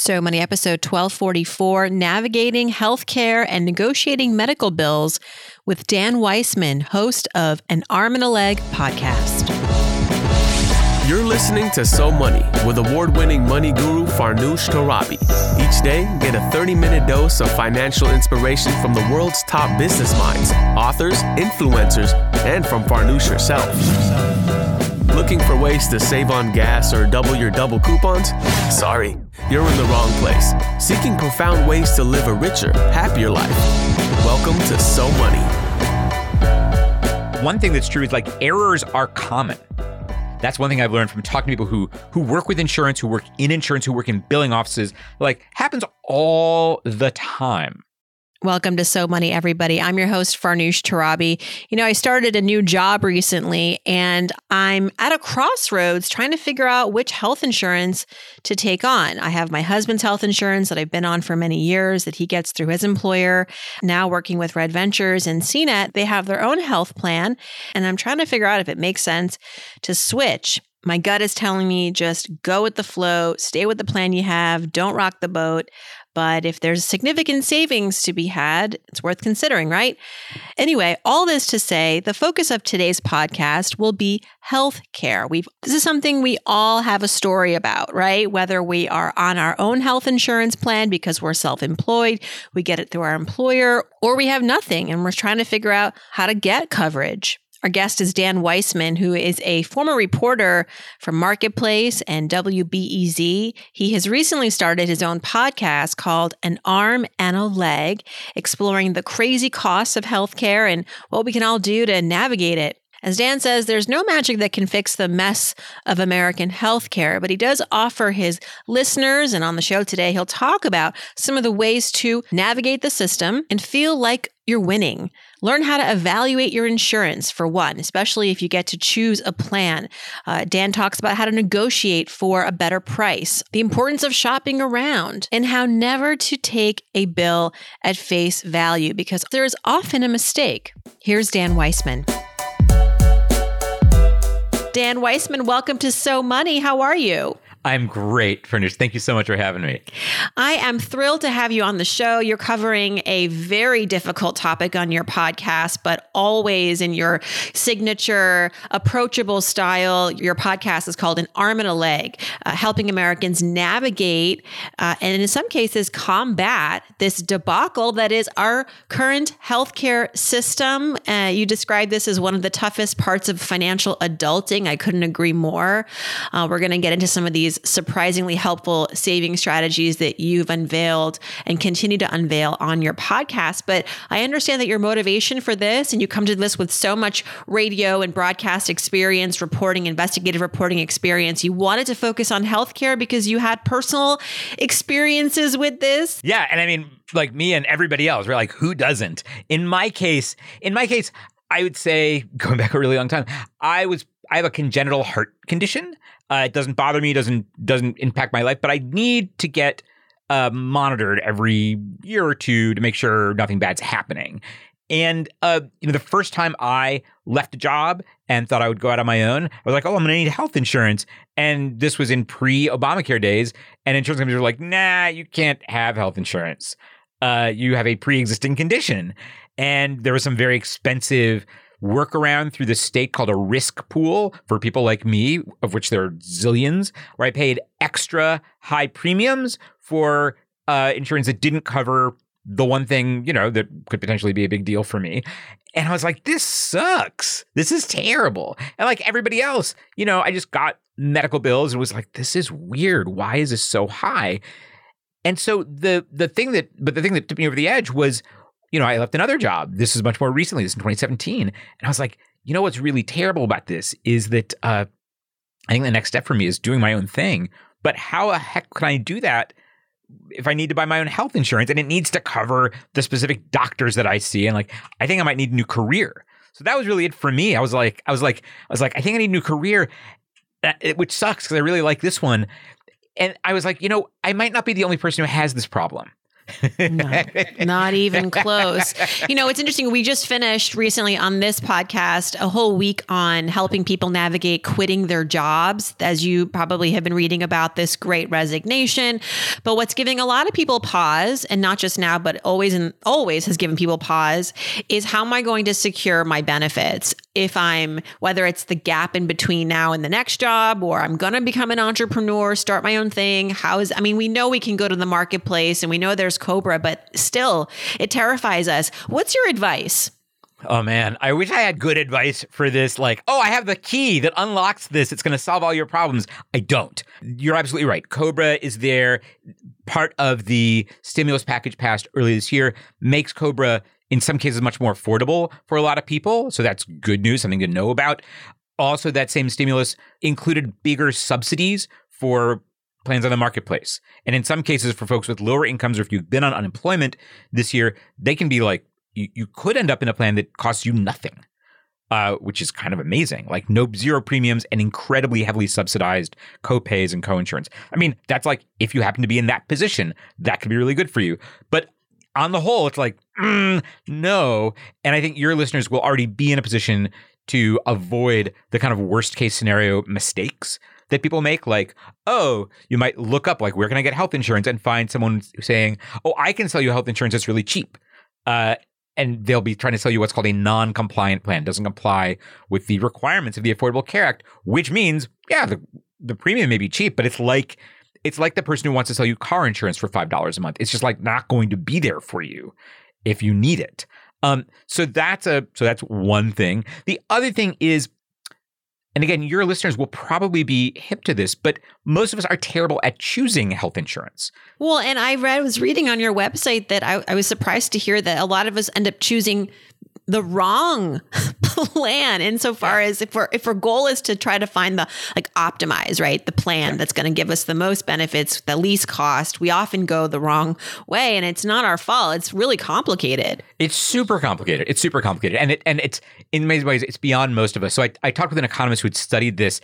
So Money episode 1244 Navigating Healthcare and Negotiating Medical Bills with Dan Weissmann, host of An Arm and a Leg podcast. You're listening to So Money with award winning money guru Farnoosh Torabi. Each day, get a 30 minute dose of financial inspiration from the world's top business minds, authors, influencers, and from Farnoosh herself. Looking for ways to save on gas or double your double coupons? Sorry, you're in the wrong place. Seeking profound ways to live a richer, happier life. Welcome to So Money. One thing that's true is like errors are common. That's one thing I've learned from talking to people who who work with insurance, who work in insurance, who work in billing offices. Like happens all the time. Welcome to So Money, everybody. I'm your host, Farnoosh Torabi. You know, I started a new job recently and I'm at a crossroads trying to figure out which health insurance to take on. I have my husband's health insurance that I've been on for many years that he gets through his employer. Now working with Red Ventures and CNET, they have their own health plan. And I'm trying to figure out if it makes sense to switch. My gut is telling me just go with the flow, stay with the plan you have, don't rock the boat. But if there's significant savings to be had, it's worth considering, right? Anyway, all this to say, the focus of today's podcast will be health care. We've this is something we all have a story about, right? Whether we are on our own health insurance plan because we're self-employed, we get it through our employer, or we have nothing and we're trying to figure out how to get coverage. Our guest is Dan Weissmann, who is a former reporter for Marketplace and WBEZ. He has recently started his own podcast called An Arm and a Leg, exploring the crazy costs of healthcare and what we can all do to navigate it. As Dan says, there's no magic that can fix the mess of American healthcare, but he does offer his listeners, and on the show today, he'll talk about some of the ways to navigate the system and feel like you're winning. Learn how to evaluate your insurance for one, especially if you get to choose a plan. Uh, Dan talks about how to negotiate for a better price, the importance of shopping around, and how never to take a bill at face value because there is often a mistake. Here's Dan Weissmann. Dan Weissmann, welcome to So Money. How are you? I'm great, Farnoosh. Thank you so much for having me. I am thrilled to have you on the show. You're covering a very difficult topic on your podcast, but always in your signature, approachable style. Your podcast is called An Arm and a Leg, uh, helping Americans navigate uh, and, in some cases, combat this debacle that is our current healthcare system. Uh, you described this as one of the toughest parts of financial adulting. I couldn't agree more. Uh, we're going to get into some of these surprisingly helpful saving strategies that you've unveiled and continue to unveil on your podcast. But I understand that your motivation for this, and you come to this with so much radio and broadcast experience, reporting, investigative reporting experience, you wanted to focus on healthcare because you had personal experiences with this. Yeah. And I mean, like me and everybody else, we're like, who doesn't? In my case, in my case, I would say, going back a really long time, I was I have a congenital heart condition. Uh, it doesn't bother me, doesn't doesn't impact my life, but I need to get uh, monitored every year or two to make sure nothing bad's happening. And uh, you know, the first time I left a job and thought I would go out on my own, I was like, "Oh, I'm going to need health insurance." And this was in pre-Obamacare days, and insurance companies were like, "Nah, you can't have health insurance. Uh, you have a pre-existing condition." And there was some very expensive workaround through the state called a risk pool for people like me, of which there are zillions, where I paid extra high premiums for uh, insurance that didn't cover the one thing, you know, that could potentially be a big deal for me. And I was like, this sucks. This is terrible. And like everybody else, you know, I just got medical bills and was like, this is weird. Why is this so high? And so the the thing that but the thing that tipped me over the edge was you know, I left another job. This is much more recently. This is in 2017. And I was like, you know what's really terrible about this is that uh, I think the next step for me is doing my own thing. But how the heck can I do that if I need to buy my own health insurance and it needs to cover the specific doctors that I see? And like, I think I might need a new career. So that was really it for me. I was like, I was like, I was like, I think I need a new career, uh, which sucks because I really like this one. And I was like, you know, I might not be the only person who has this problem no, not even close. You know, it's interesting. We just finished recently on this podcast a whole week on helping people navigate quitting their jobs. As you probably have been reading about this great resignation. But what's giving a lot of people pause, and not just now, but always and always has given people pause, is how am I going to secure my benefits? If I'm, whether it's the gap in between now and the next job, or I'm going to become an entrepreneur, start my own thing. How is, I mean, we know we can go to the marketplace and we know there's Cobra, but still, it terrifies us. What's your advice? Oh man, I wish I had good advice for this. Like, oh, I have the key that unlocks this. It's going to solve all your problems. I don't. You're absolutely right. Cobra is there. Part of the stimulus package passed early this year makes Cobra, in some cases, much more affordable for a lot of people. So that's good news, something to know about. Also, that same stimulus included bigger subsidies for plans on the marketplace. And in some cases, for folks with lower incomes or if you've been on unemployment this year, they can be like, you, you could end up in a plan that costs you nothing. Uh, which is kind of amazing. Like no zero premiums and incredibly heavily subsidized co-pays and co-insurance. I mean, that's like if you happen to be in that position, that could be really good for you. But on the whole, it's like, mm, no. And I think your listeners will already be in a position to avoid the kind of worst case scenario mistakes that people make. Like, oh, you might look up, like, where can I get health insurance and find someone saying, oh, I can sell you health insurance that's really cheap. Uh, and they'll be trying to sell you what's called a non-compliant plan. Doesn't comply with the requirements of the Affordable Care Act, which means, yeah, the the premium may be cheap, but it's like it's like the person who wants to sell you car insurance for five dollars a month. It's just like not going to be there for you if you need it. Um, so that's a so that's one thing. The other thing is and again, your listeners will probably be hip to this, but most of us are terrible at choosing health insurance. Well, and I read, was reading on your website that I, I was surprised to hear that a lot of us end up choosing the wrong plan insofar as if our if our goal is to try to find the like optimize right? The plan that's going to give us the most benefits the least cost. We often go the wrong way and it's not our fault. It's really complicated. It's super complicated. It's super complicated. And it and it's in many ways it's beyond most of us. So i, I talked with an economist who had studied this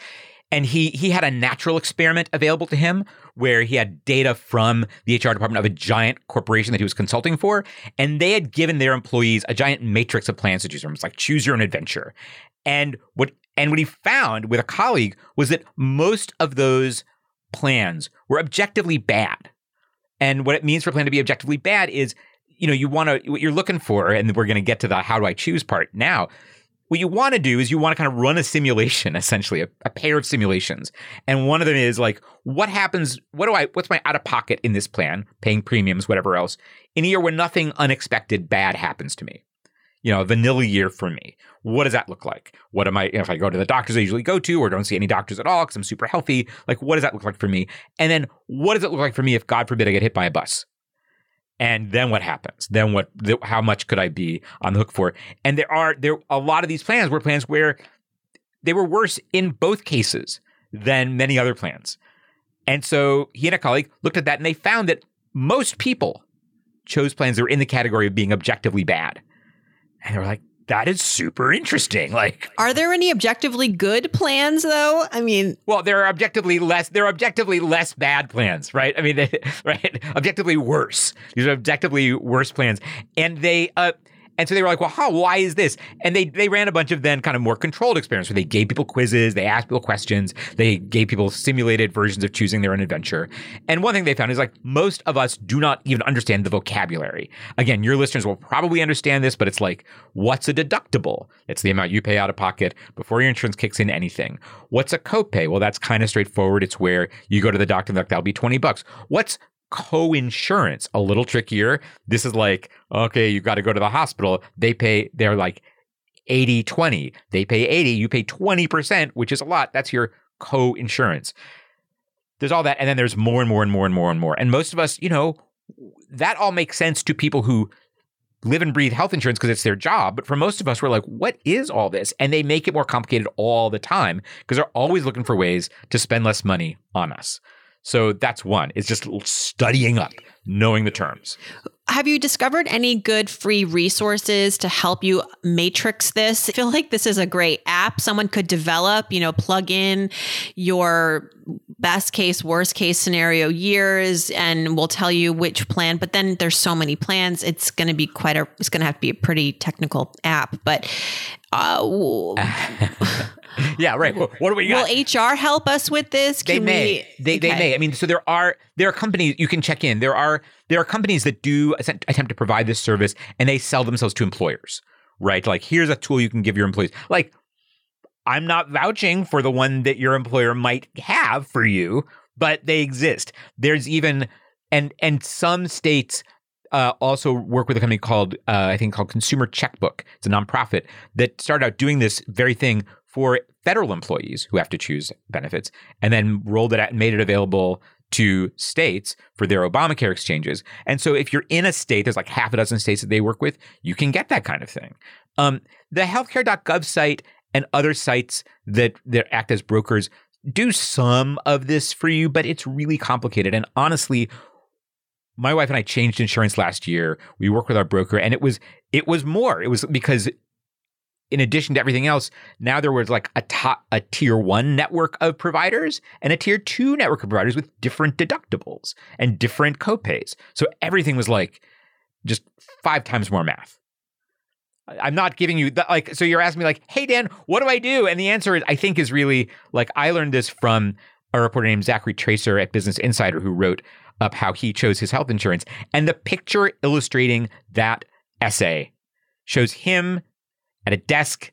and he he had a natural experiment available to him where he had data from the HR department of a giant corporation that he was consulting for, and they had given their employees a giant matrix of plans to choose from. It's like choose your own adventure. And what and what he found with a colleague was that most of those plans were objectively bad. And what it means for a plan to be objectively bad is, you know, you want to what you're looking for, and we're going to get to the how do I choose part now what you want to do is you want to kind of run a simulation, essentially, a, a, pair of simulations. And one of them is like, what happens? What do I, what's my out of pocket in this plan, paying premiums, whatever else, in a year when nothing unexpected bad happens to me? You know, a vanilla year for me. What does that look like? What am I, if I go to the doctors I usually go to or don't see any doctors at all because I'm super healthy? Like, what does that look like for me? And then what does it look like for me if, God forbid, I get hit by a bus? And then what happens? Then what how much could i be on the hook for? And there are there a lot of these plans were plans where they were worse in both cases than many other plans. And so he and a colleague looked at that and they found that most people chose plans that were in the category of being objectively bad. And they were like that is super interesting. Like, are there any objectively good plans though? I mean, well, there are objectively less. There are objectively less bad plans, right? I mean, they, right? Objectively worse. These are objectively worse plans, and they. uh and so they were like, well, why is this? And they, they ran a bunch of then kind of more controlled experiments where they gave people quizzes, they asked people questions, they gave people simulated versions of choosing their own adventure. And one thing they found is like most of us do not even understand the vocabulary. Again, your listeners will probably understand this, but it's like, what's a deductible? It's the amount you pay out of pocket before your insurance kicks in anything. What's a copay? Well, that's kind of straightforward. It's where you go to the doctor and like, that'll be 20 bucks. What's co-insurance a little trickier this is like okay you got to go to the hospital they pay they're like 80 20 they pay 80 you pay 20% which is a lot that's your co-insurance there's all that and then there's more and more and more and more and more and most of us you know that all makes sense to people who live and breathe health insurance because it's their job. But for most of us, we're like, what is all this? And they make it more complicated all the time because they're always looking for ways to spend less money on us. So that's one. It's just studying up, knowing the terms. have you discovered any good free resources to help you matrix this? I feel like this is a great app someone could develop, you know, plug in your best case, worst case scenario years and we'll tell you which plan. But then there's so many plans. It's going to be quite a, it's going to have to be a pretty technical app. But, uh, yeah, right. What do we got? Will HR help us with this? Can they may. We, they, okay. they may. I mean, so there are there are companies you can check in. There are there are companies that do attempt to provide this service and they sell themselves to employers, right? Like here's a tool you can give your employees. Like I'm not vouching for the one that your employer might have for you, but they exist. There's even and and some states uh, also work with a company called uh, I think called Consumer Checkbook. It's a nonprofit that started out doing this very thing for federal employees who have to choose benefits, and then rolled it out and made it available to states for their Obamacare exchanges. And so if you're in a state, there's like half a dozen states that they work with, you can get that kind of thing. Um, the healthcare.gov site and other sites that, that act as brokers do some of this for you, but it's really complicated. And honestly, my wife and I changed insurance last year. We work with our broker and it was it was more. It was because in addition to everything else, now there was like a top a tier 1 network of providers and a tier 2 network of providers with different deductibles and different copays. So everything was like just 5 times more math. I'm not giving you that like so you're asking me like, "Hey Dan, what do I do?" And the answer is I think is really like I learned this from a reporter named Zachary Tracer at Business Insider who wrote up how he chose his health insurance. And the picture illustrating that essay shows him at a desk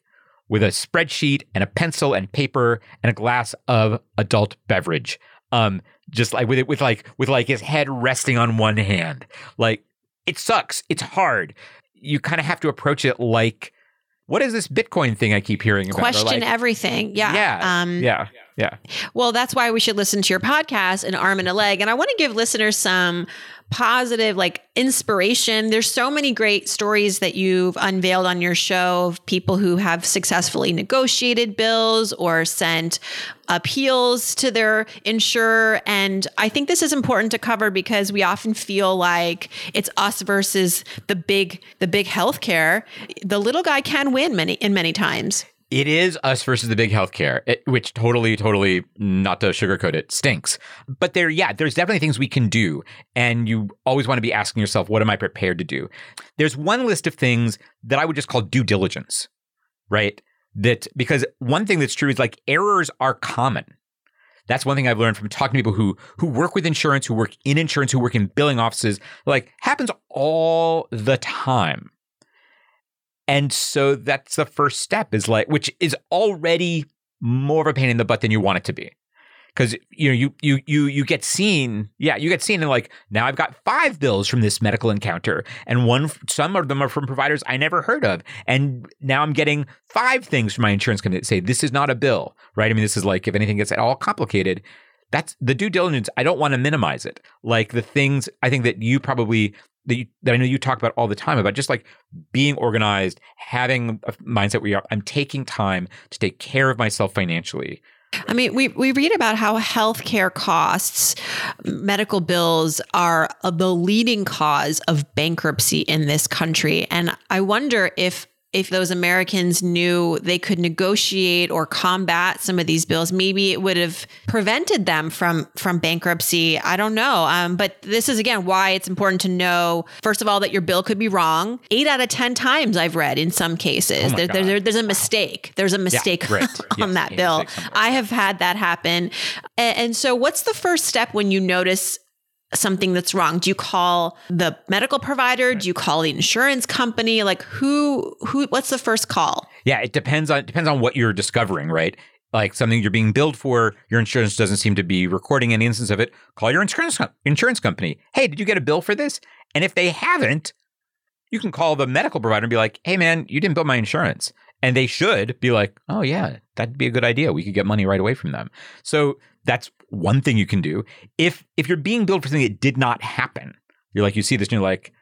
with a spreadsheet and a pencil and paper and a glass of adult beverage. Um, just like with it with like with like his head resting on one hand. Like it sucks. It's hard you kind of have to approach it like what is this Bitcoin thing I keep hearing about? Question like, everything. Yeah. Yeah. Um, yeah. Yeah. Well, that's why we should listen to your podcast, An Arm and a Leg. And I want to give listeners some positive like inspiration. There's so many great stories that you've unveiled on your show of people who have successfully negotiated bills or sent appeals to their insurer and I think this is important to cover because we often feel like it's us versus the big the big healthcare. The little guy can win many in many times. It is us versus the big healthcare, it, which totally, totally, not to sugarcoat it, stinks. But there, yeah, there's definitely things we can do. And you always want to be asking yourself, what am I prepared to do? There's one list of things that I would just call due diligence, right? That because one thing that's true is like errors are common. That's one thing I've learned from talking to people who who work with insurance, who work in insurance, who work in billing offices. Like happens all the time. And so that's the first step is like, which is already more of a pain in the butt than you want it to be. Cause you know, you you you you get seen, yeah, you get seen and like now I've got five bills from this medical encounter, and one some of them are from providers I never heard of, and now I'm getting five things from my insurance company that say this is not a bill, right? I mean, this is like if anything gets at all complicated, that's the due diligence. I don't want to minimize it. Like the things I think that you probably that, you, that I know you talk about all the time about just like being organized, having a mindset where I'm taking time to take care of myself financially. I mean, we, we read about how healthcare costs, medical bills are the leading cause of bankruptcy in this country. And I wonder if if those Americans knew they could negotiate or combat some of these bills, maybe it would have prevented them from from bankruptcy. I don't know. Um, but this is again why it's important to know first of all that your bill could be wrong. Eight out of ten times I've read in some cases oh there, there, there's a mistake. There's a mistake yeah, on yes, that bill. I have had that happen. And, and so, what's the first step when you notice something that's wrong? Do you call the medical provider? Do you call the insurance company? Like who who what's the first call? Yeah, it depends on it depends on what you're discovering, right? Like something you're being billed for, your insurance doesn't seem to be recording any instance of it. Call your insurance insurance company. Hey, did you get a bill for this? And if they haven't, you can call the medical provider and be like, "Hey, man, you didn't bill my insurance." And they should be like, "Oh yeah, that'd be a good idea. We could get money right away from them." So that's one thing you can do. If if you're being billed for something that did not happen, you're like you see this and you're like,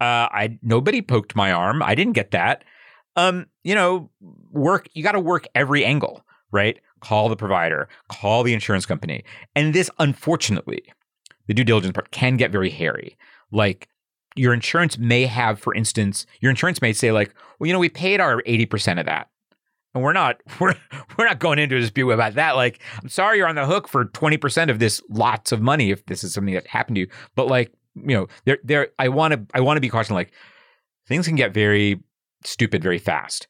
uh, I nobody poked my arm. I didn't get that. Um, you know, work. You got to work every angle, right? Call the provider, call the insurance company, and this, unfortunately, the due diligence part can get very hairy. Like, your insurance may have, for instance, your insurance may say like, well, you know, we paid our 80% of that. And we're not we're we're not going into a dispute about that. Like, I'm sorry you're on the hook for 20% of this lots of money if this is something that happened to you. But like, you know, there there I want to I want to be cautious like things can get very stupid very fast.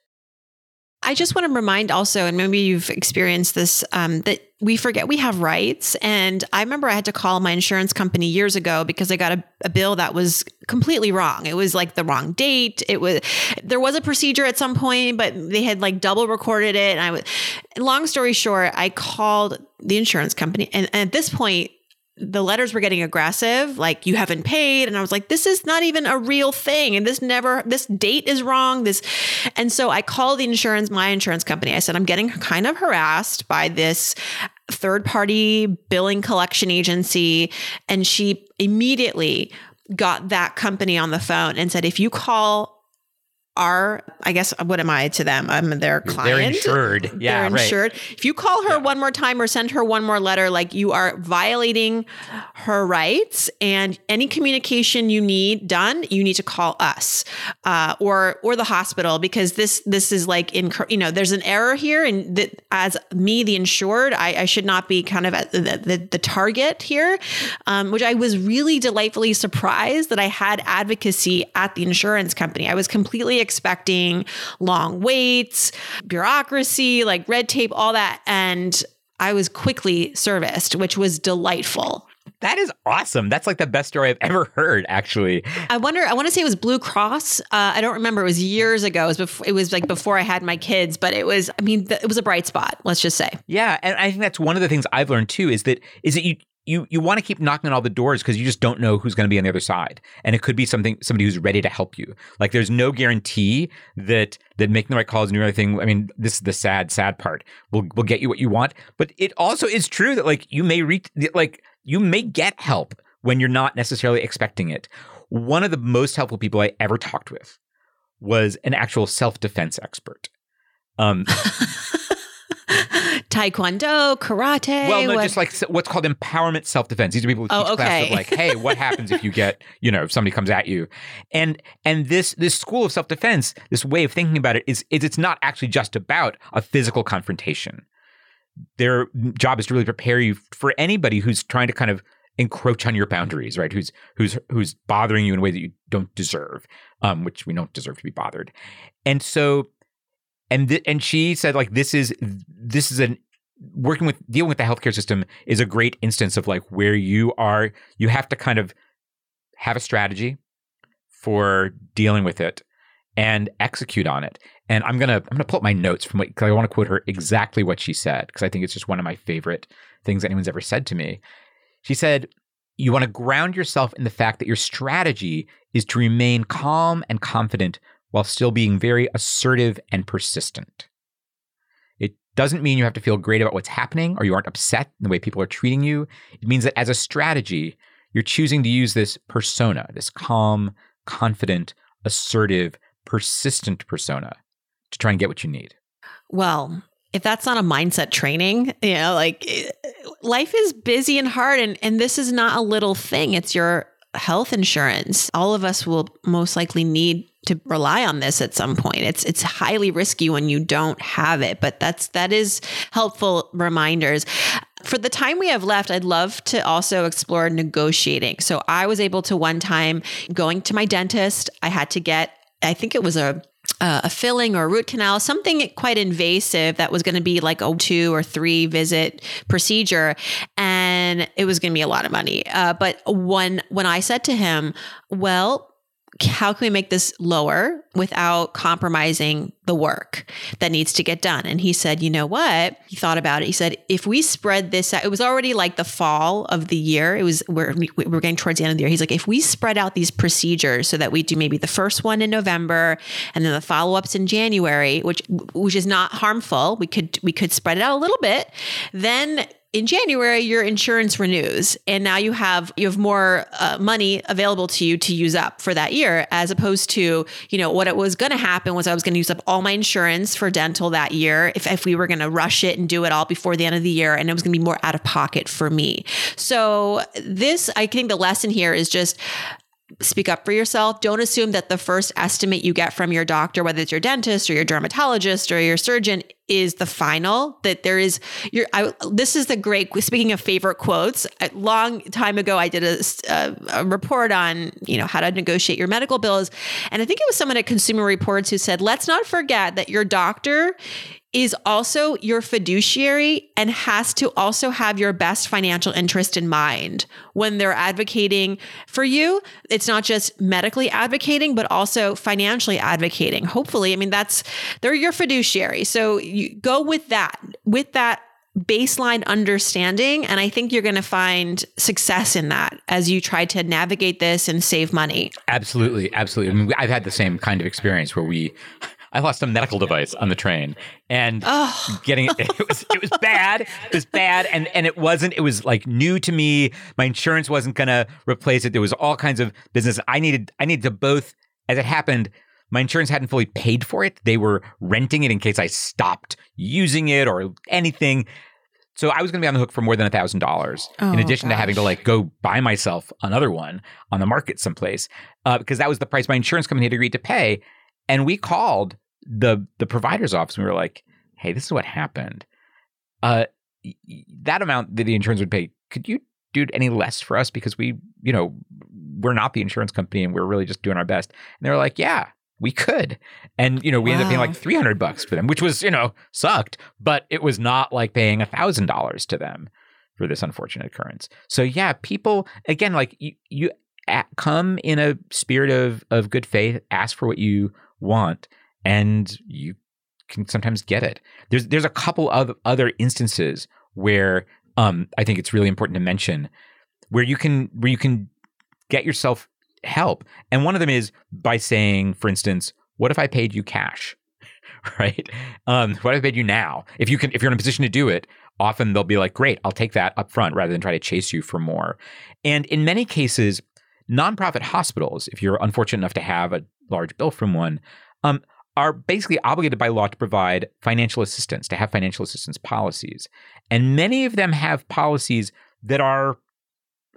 I just want to remind also, and maybe you've experienced this, um, that we forget we have rights. And I remember I had to call my insurance company years ago because I got a, a, bill that was completely wrong. It was like the wrong date. It was there was a procedure at some point, but they had like double recorded it. And I was long story short, I called the insurance company, and, and at this point, the letters were getting aggressive like you haven't paid and i was like this is not even a real thing and this never this date is wrong this and so i called the insurance my insurance company. I said i'm getting kind of harassed by this third party billing collection agency and she immediately got that company on the phone and said if you call are, I guess, what am I to them? I'm their client. They're insured. Yeah, They're insured. Right. If you call her yeah. one more time or send her one more letter, like you are violating her rights, and any communication you need done, you need to call us uh, or or the hospital because this this is like in you know there's an error here, and that as me the insured, I, I should not be kind of at the the, the target here, um, which I was really delightfully surprised that I had advocacy at the insurance company. I was completely expecting long waits, bureaucracy, like red tape, all that. And I was quickly serviced, which was delightful. That is awesome. That's like the best story I've ever heard, actually. I wonder, I want to say it was Blue Cross. Uh, I don't remember. It was years ago. It was, before, it was like before I had my kids, but it was, I mean, it was a bright spot, let's just say. Yeah. And I think that's one of the things I've learned too is that, is that you, you you want to keep knocking on all the doors because you just don't know who's going to be on the other side, and it could be something somebody who's ready to help you. Like there's no guarantee that that making the right calls and doing everything. I mean, this is the sad sad part. Will will get you what you want, but it also is true that like you may reach like you may get help when you're not necessarily expecting it. One of the most helpful people I ever talked with was an actual self defense expert. Um, taekwondo, karate. Well, no, what? just like what's called empowerment self defense. These are people who teach oh, okay. class of like, hey, what happens if you get, you know, if somebody comes at you, and and this this school of self defense, this way of thinking about it is is it's not actually just about a physical confrontation. Their job is to really prepare you for anybody who's trying to kind of encroach on your boundaries, right? Who's who's who's bothering you in a way that you don't deserve, um, which we don't deserve to be bothered, and so and th- and she said like this is this is an working with dealing with the healthcare system is a great instance of like where you are you have to kind of have a strategy for dealing with it and execute on it and i'm gonna i'm gonna pull up my notes from what because i want to quote her exactly what she said because i think it's just one of my favorite things anyone's ever said to me she said you want to ground yourself in the fact that your strategy is to remain calm and confident while still being very assertive and persistent. It doesn't mean you have to feel great about what's happening or you aren't upset in the way people are treating you. It means that as a strategy, you're choosing to use this persona, this calm, confident, assertive, persistent persona to try and get what you need. Well, if that's not a mindset training, you know, like eh, life is busy and hard and and this is not a little thing. It's your health insurance. All of us will most likely need to rely on this at some point. It's it's highly risky when you don't have it, but that's that is helpful reminders. For the time we have left, I'd love to also explore negotiating. So I was able to one time going to my dentist, I had to get I think it was a uh, a filling or a root canal, something quite invasive that was going to be like a two or three visit procedure, and it was going to be a lot of money. Uh, but when when I said to him, "Well, how can we make this lower without compromising the work that needs to get done? And he said, you know what? He thought about it. He said, if we spread this out, it was already like the fall of the year. It was, we're, we're getting towards the end of the year. He's like, if we spread out these procedures so that we do maybe the first one in November and then the follow ups in January, which, which is not harmful. We could, we could spread it out a little bit. Then in January your insurance renews and now you have you have more uh, money available to you to use up for that year as opposed to you know what it was going to happen was I was going to use up all my insurance for dental that year if, if we were going to rush it and do it all before the end of the year and it was going to be more out of pocket for me. So this I think the lesson here is just speak up for yourself. Don't assume that the first estimate you get from your doctor, whether it's your dentist or your dermatologist or your surgeon, is the final. That there is your. I, this is the great. Speaking of favorite quotes, a long time ago, I did a, a, a report on you know how to negotiate your medical bills, and I think it was someone at Consumer Reports who said, "Let's not forget that your doctor." Is also your fiduciary and has to also have your best financial interest in mind when they're advocating for you. It's not just medically advocating, but also financially advocating. Hopefully, I mean, that's, they're your fiduciary. So you go with that, with that baseline understanding. And I think you're going to find success in that as you try to navigate this and save money. Absolutely. Absolutely. I mean, I've had the same kind of experience where we, I lost a medical device on the train and oh. getting it, it was it was bad. It was bad and and it wasn't it was like new to me. My insurance wasn't going to replace it. There was all kinds of business I needed I needed to both as it happened my insurance hadn't fully paid for it. They were renting it in case I stopped using it or anything. So I was going to be on the hook for more than a thousand dollars, in oh, addition gosh. to having to like go buy myself another one on the market someplace, uh, because that was the price my insurance company had agreed to pay. And we called the the provider's office we were like, "Hey, this is what happened. Uh, that amount that the insurance would pay, could you do any less for us because we, you know, we're not the insurance company and we're really just doing our best." And they were like, "Yeah, we could." And you know, we wow. ended up paying like three hundred bucks for them, which was you know sucked, but it was not like paying a thousand dollars to them for this unfortunate occurrence. So yeah, people again, like you, you come in a spirit of of good faith, ask for what you want, and you can sometimes get it. There's there's a couple of other instances where um, I think it's really important to mention where you can where you can get yourself help, and one of them is by saying, for instance, what if I paid you cash? right? Um, what if I paid you now? If you can, if you're in a position to do it, often they'll be like, "Great, I'll take that up front," rather than try to chase you for more. And in many cases, nonprofit hospitals, if you're unfortunate enough to have a large bill from one, um, are basically obligated by law to provide financial assistance, to have financial assistance policies. And many of them have policies that are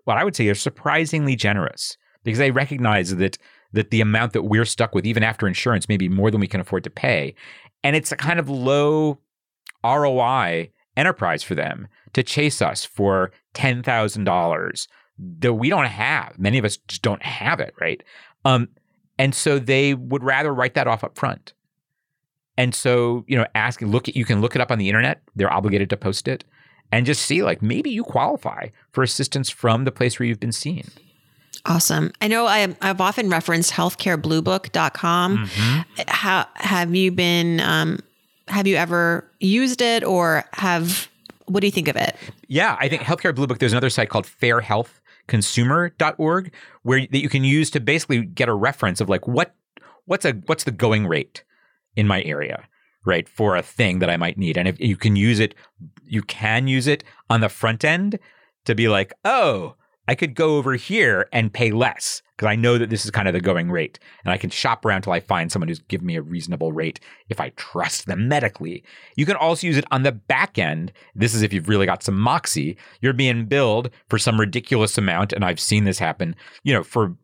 what I would say are surprisingly generous because they recognize that that the amount that we're stuck with even after insurance may be more than we can afford to pay. And it's a kind of low ROI enterprise for them to chase us for $10,000 that we don't have. Many of us just don't have it, right? Um, and so they would rather write that off up front. And so, you know, ask, look at, you can look it up on the internet. They're obligated to post it and just see like maybe you qualify for assistance from the place where you've been seen. Awesome. I know I, have often referenced healthcarebluebook.com. Mm-hmm. How have you been, um, have you ever used it or have, what do you think of it? Yeah, I think Healthcare Blue Book, there's another site called Fair Health consumer.org where that you can use to basically get a reference of like what what's a what's the going rate in my area right for a thing that I might need? And if you can use it you can use it on the front end to be like oh I could go over here and pay less because I know that this is kind of the going rate. And I can shop around till I find someone who's giving me a reasonable rate if I trust them medically. You can also use it on the back end. This is if you've really got some moxie. You're being billed for some ridiculous amount. And I've seen this happen, you know, for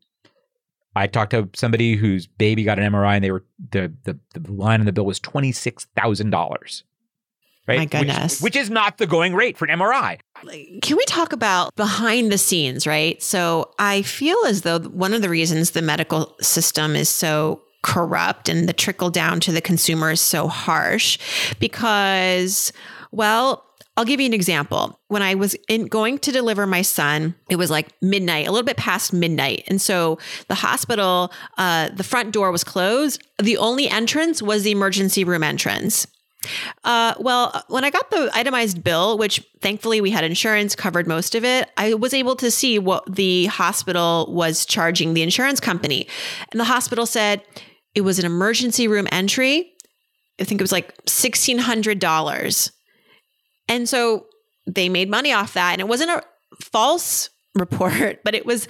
I talked to somebody whose baby got an MRI and they were the the, the line on the bill was twenty six thousand dollars right? My goodness. Which, which, is not the going rate for an MRI. Can we talk about behind the scenes, right? So I feel as though one of the reasons the medical system is so corrupt and the trickle down to the consumer is so harsh because, well, I'll give you an example. When I was in, going to deliver my son, it was like midnight, a little bit past midnight. And so the hospital, uh, the front door was closed. The only entrance was the emergency room entrance. Uh, well, when I got the itemized bill, which thankfully we had insurance covered most of it, I was able to see what the hospital was charging the insurance company. And the hospital said it was an emergency room entry. I think it was like $1,600. And so they made money off that. And it wasn't a false report, but it was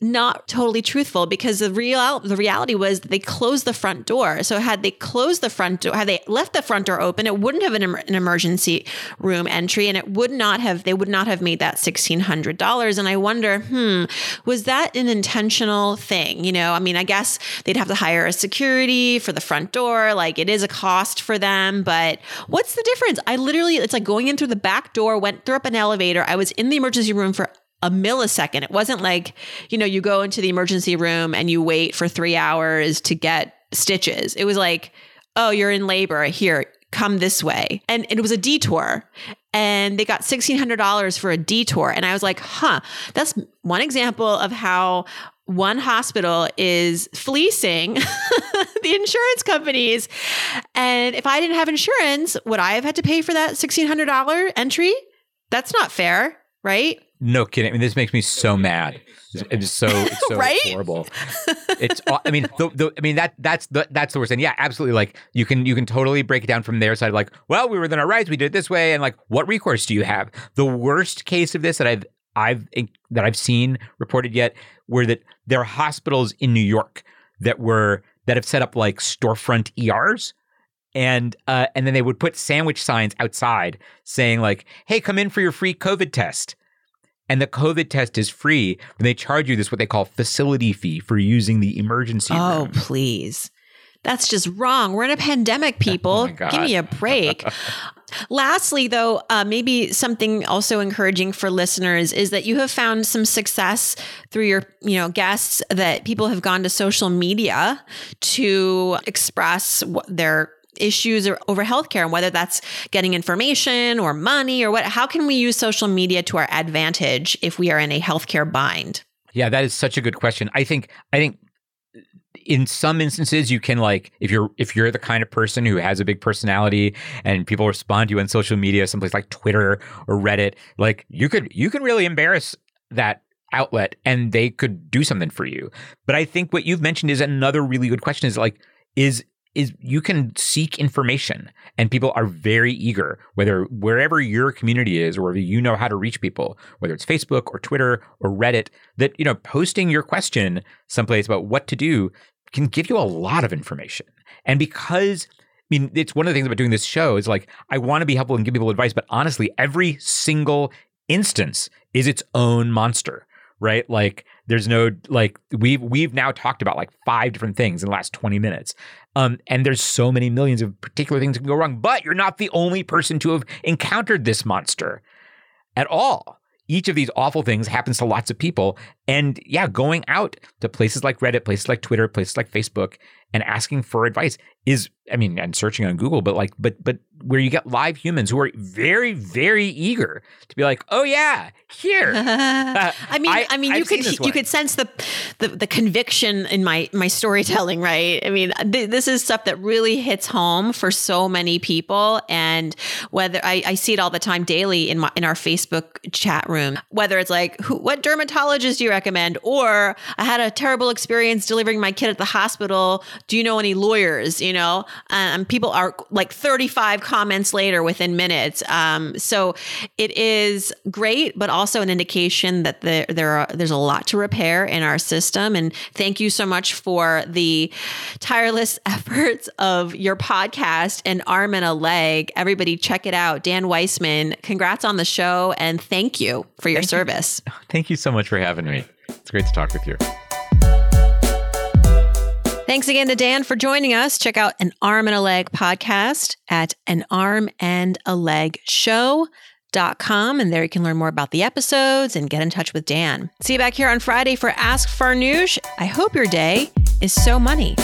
not totally truthful because the real the reality was they closed the front door. So had they closed the front door, had they left the front door open, it wouldn't have been an emergency room entry, and it would not have they would not have made that sixteen hundred dollars. And I wonder, hmm, was that an intentional thing? You know, I mean, I guess they'd have to hire a security for the front door. Like it is a cost for them, but what's the difference? I literally, it's like going in through the back door, went through up an elevator. I was in the emergency room for a millisecond. It wasn't like, you know, you go into the emergency room and you wait for three hours to get stitches. It was like, oh, you're in labor. Here, come this way. And it was a detour. And they got $1,600 for a detour. And I was like, huh, that's one example of how one hospital is fleecing the insurance companies. And if I didn't have insurance, would I have had to pay for that $1,600 entry? That's not fair, right? No kidding. I mean, this makes me so mad. It's so it's so right? horrible. It's. I mean, the, the, I mean that that's the that's the worst. And yeah, absolutely. Like you can you can totally break it down from their side. Like, well, we were within our rights. We did it this way, and like, what recourse do you have? The worst case of this that I've I've that I've seen reported yet were that there are hospitals in New York that were that have set up like storefront ERs and uh, and then they would put sandwich signs outside saying like, "Hey, come in for your free COVID test." And the COVID test is free, and they charge you this what they call facility fee for using the emergency oh, room. please. That's just wrong. We're in a pandemic, people. oh Give me a break. Lastly, though, uh, maybe something also encouraging for listeners is that you have found some success through your, you know, guests that people have gone to social media to express their issues over healthcare and whether that's getting information or money or what how can we use social media to our advantage if we are in a healthcare bind? Yeah that is such a good question. I think i think in some instances you can like if you're if you're the kind of person who has a big personality and people respond to you on social media someplace like twitter or reddit like you could you can really embarrass that outlet and they could do something for you. But i think what you've mentioned is another really good question is like is is you can seek information and people are very eager whether wherever your community is or whether you know how to reach people whether it's facebook or twitter or reddit that you know posting your question someplace about what to do can give you a lot of information and because I mean, it's one of the things about doing this show is like, I want to be helpful and give people advice, but honestly, every single instance is its own monster right? Like there's no like we've we've now talked about like five different things in the last 20 minutes. Um, and there's so many millions of particular things that can go wrong, but you're not the only person to have encountered this monster at all. Each of these awful things happens to lots of people. And yeah, going out to places like Reddit, places like Twitter, places like Facebook, and asking for advice is, I mean, and searching on Google, but like, but, but where you get live humans who are very, very eager to be like, oh yeah, here. I mean, I, I mean, I've you could you could sense the, the, the conviction in my my storytelling, right? I mean, th- this is stuff that really hits home for so many people, and whether I, I see it all the time, daily in my in our Facebook chat room, whether it's like, who, what dermatologist do you recommend, or I had a terrible experience delivering my kid at the hospital. Do you know any lawyers? You know, um, people are like thirty five comments later within minutes. Um, so it is great, but also an indication that there, there are, there's a lot to repair in our system. And thank you so much for the tireless efforts of your podcast, An Arm and a Leg. Everybody check it out. Dan Weissmann, congrats on the show and thank you for your thank service. You. Thank you so much for having me. It's great to talk with you. Thanks again to Dan for joining us. Check out an arm and a leg podcast at an arm and a leg show.com. And there you can learn more about the episodes and get in touch with Dan. See you back here on Friday for Ask Farnoosh. I hope your day is so money.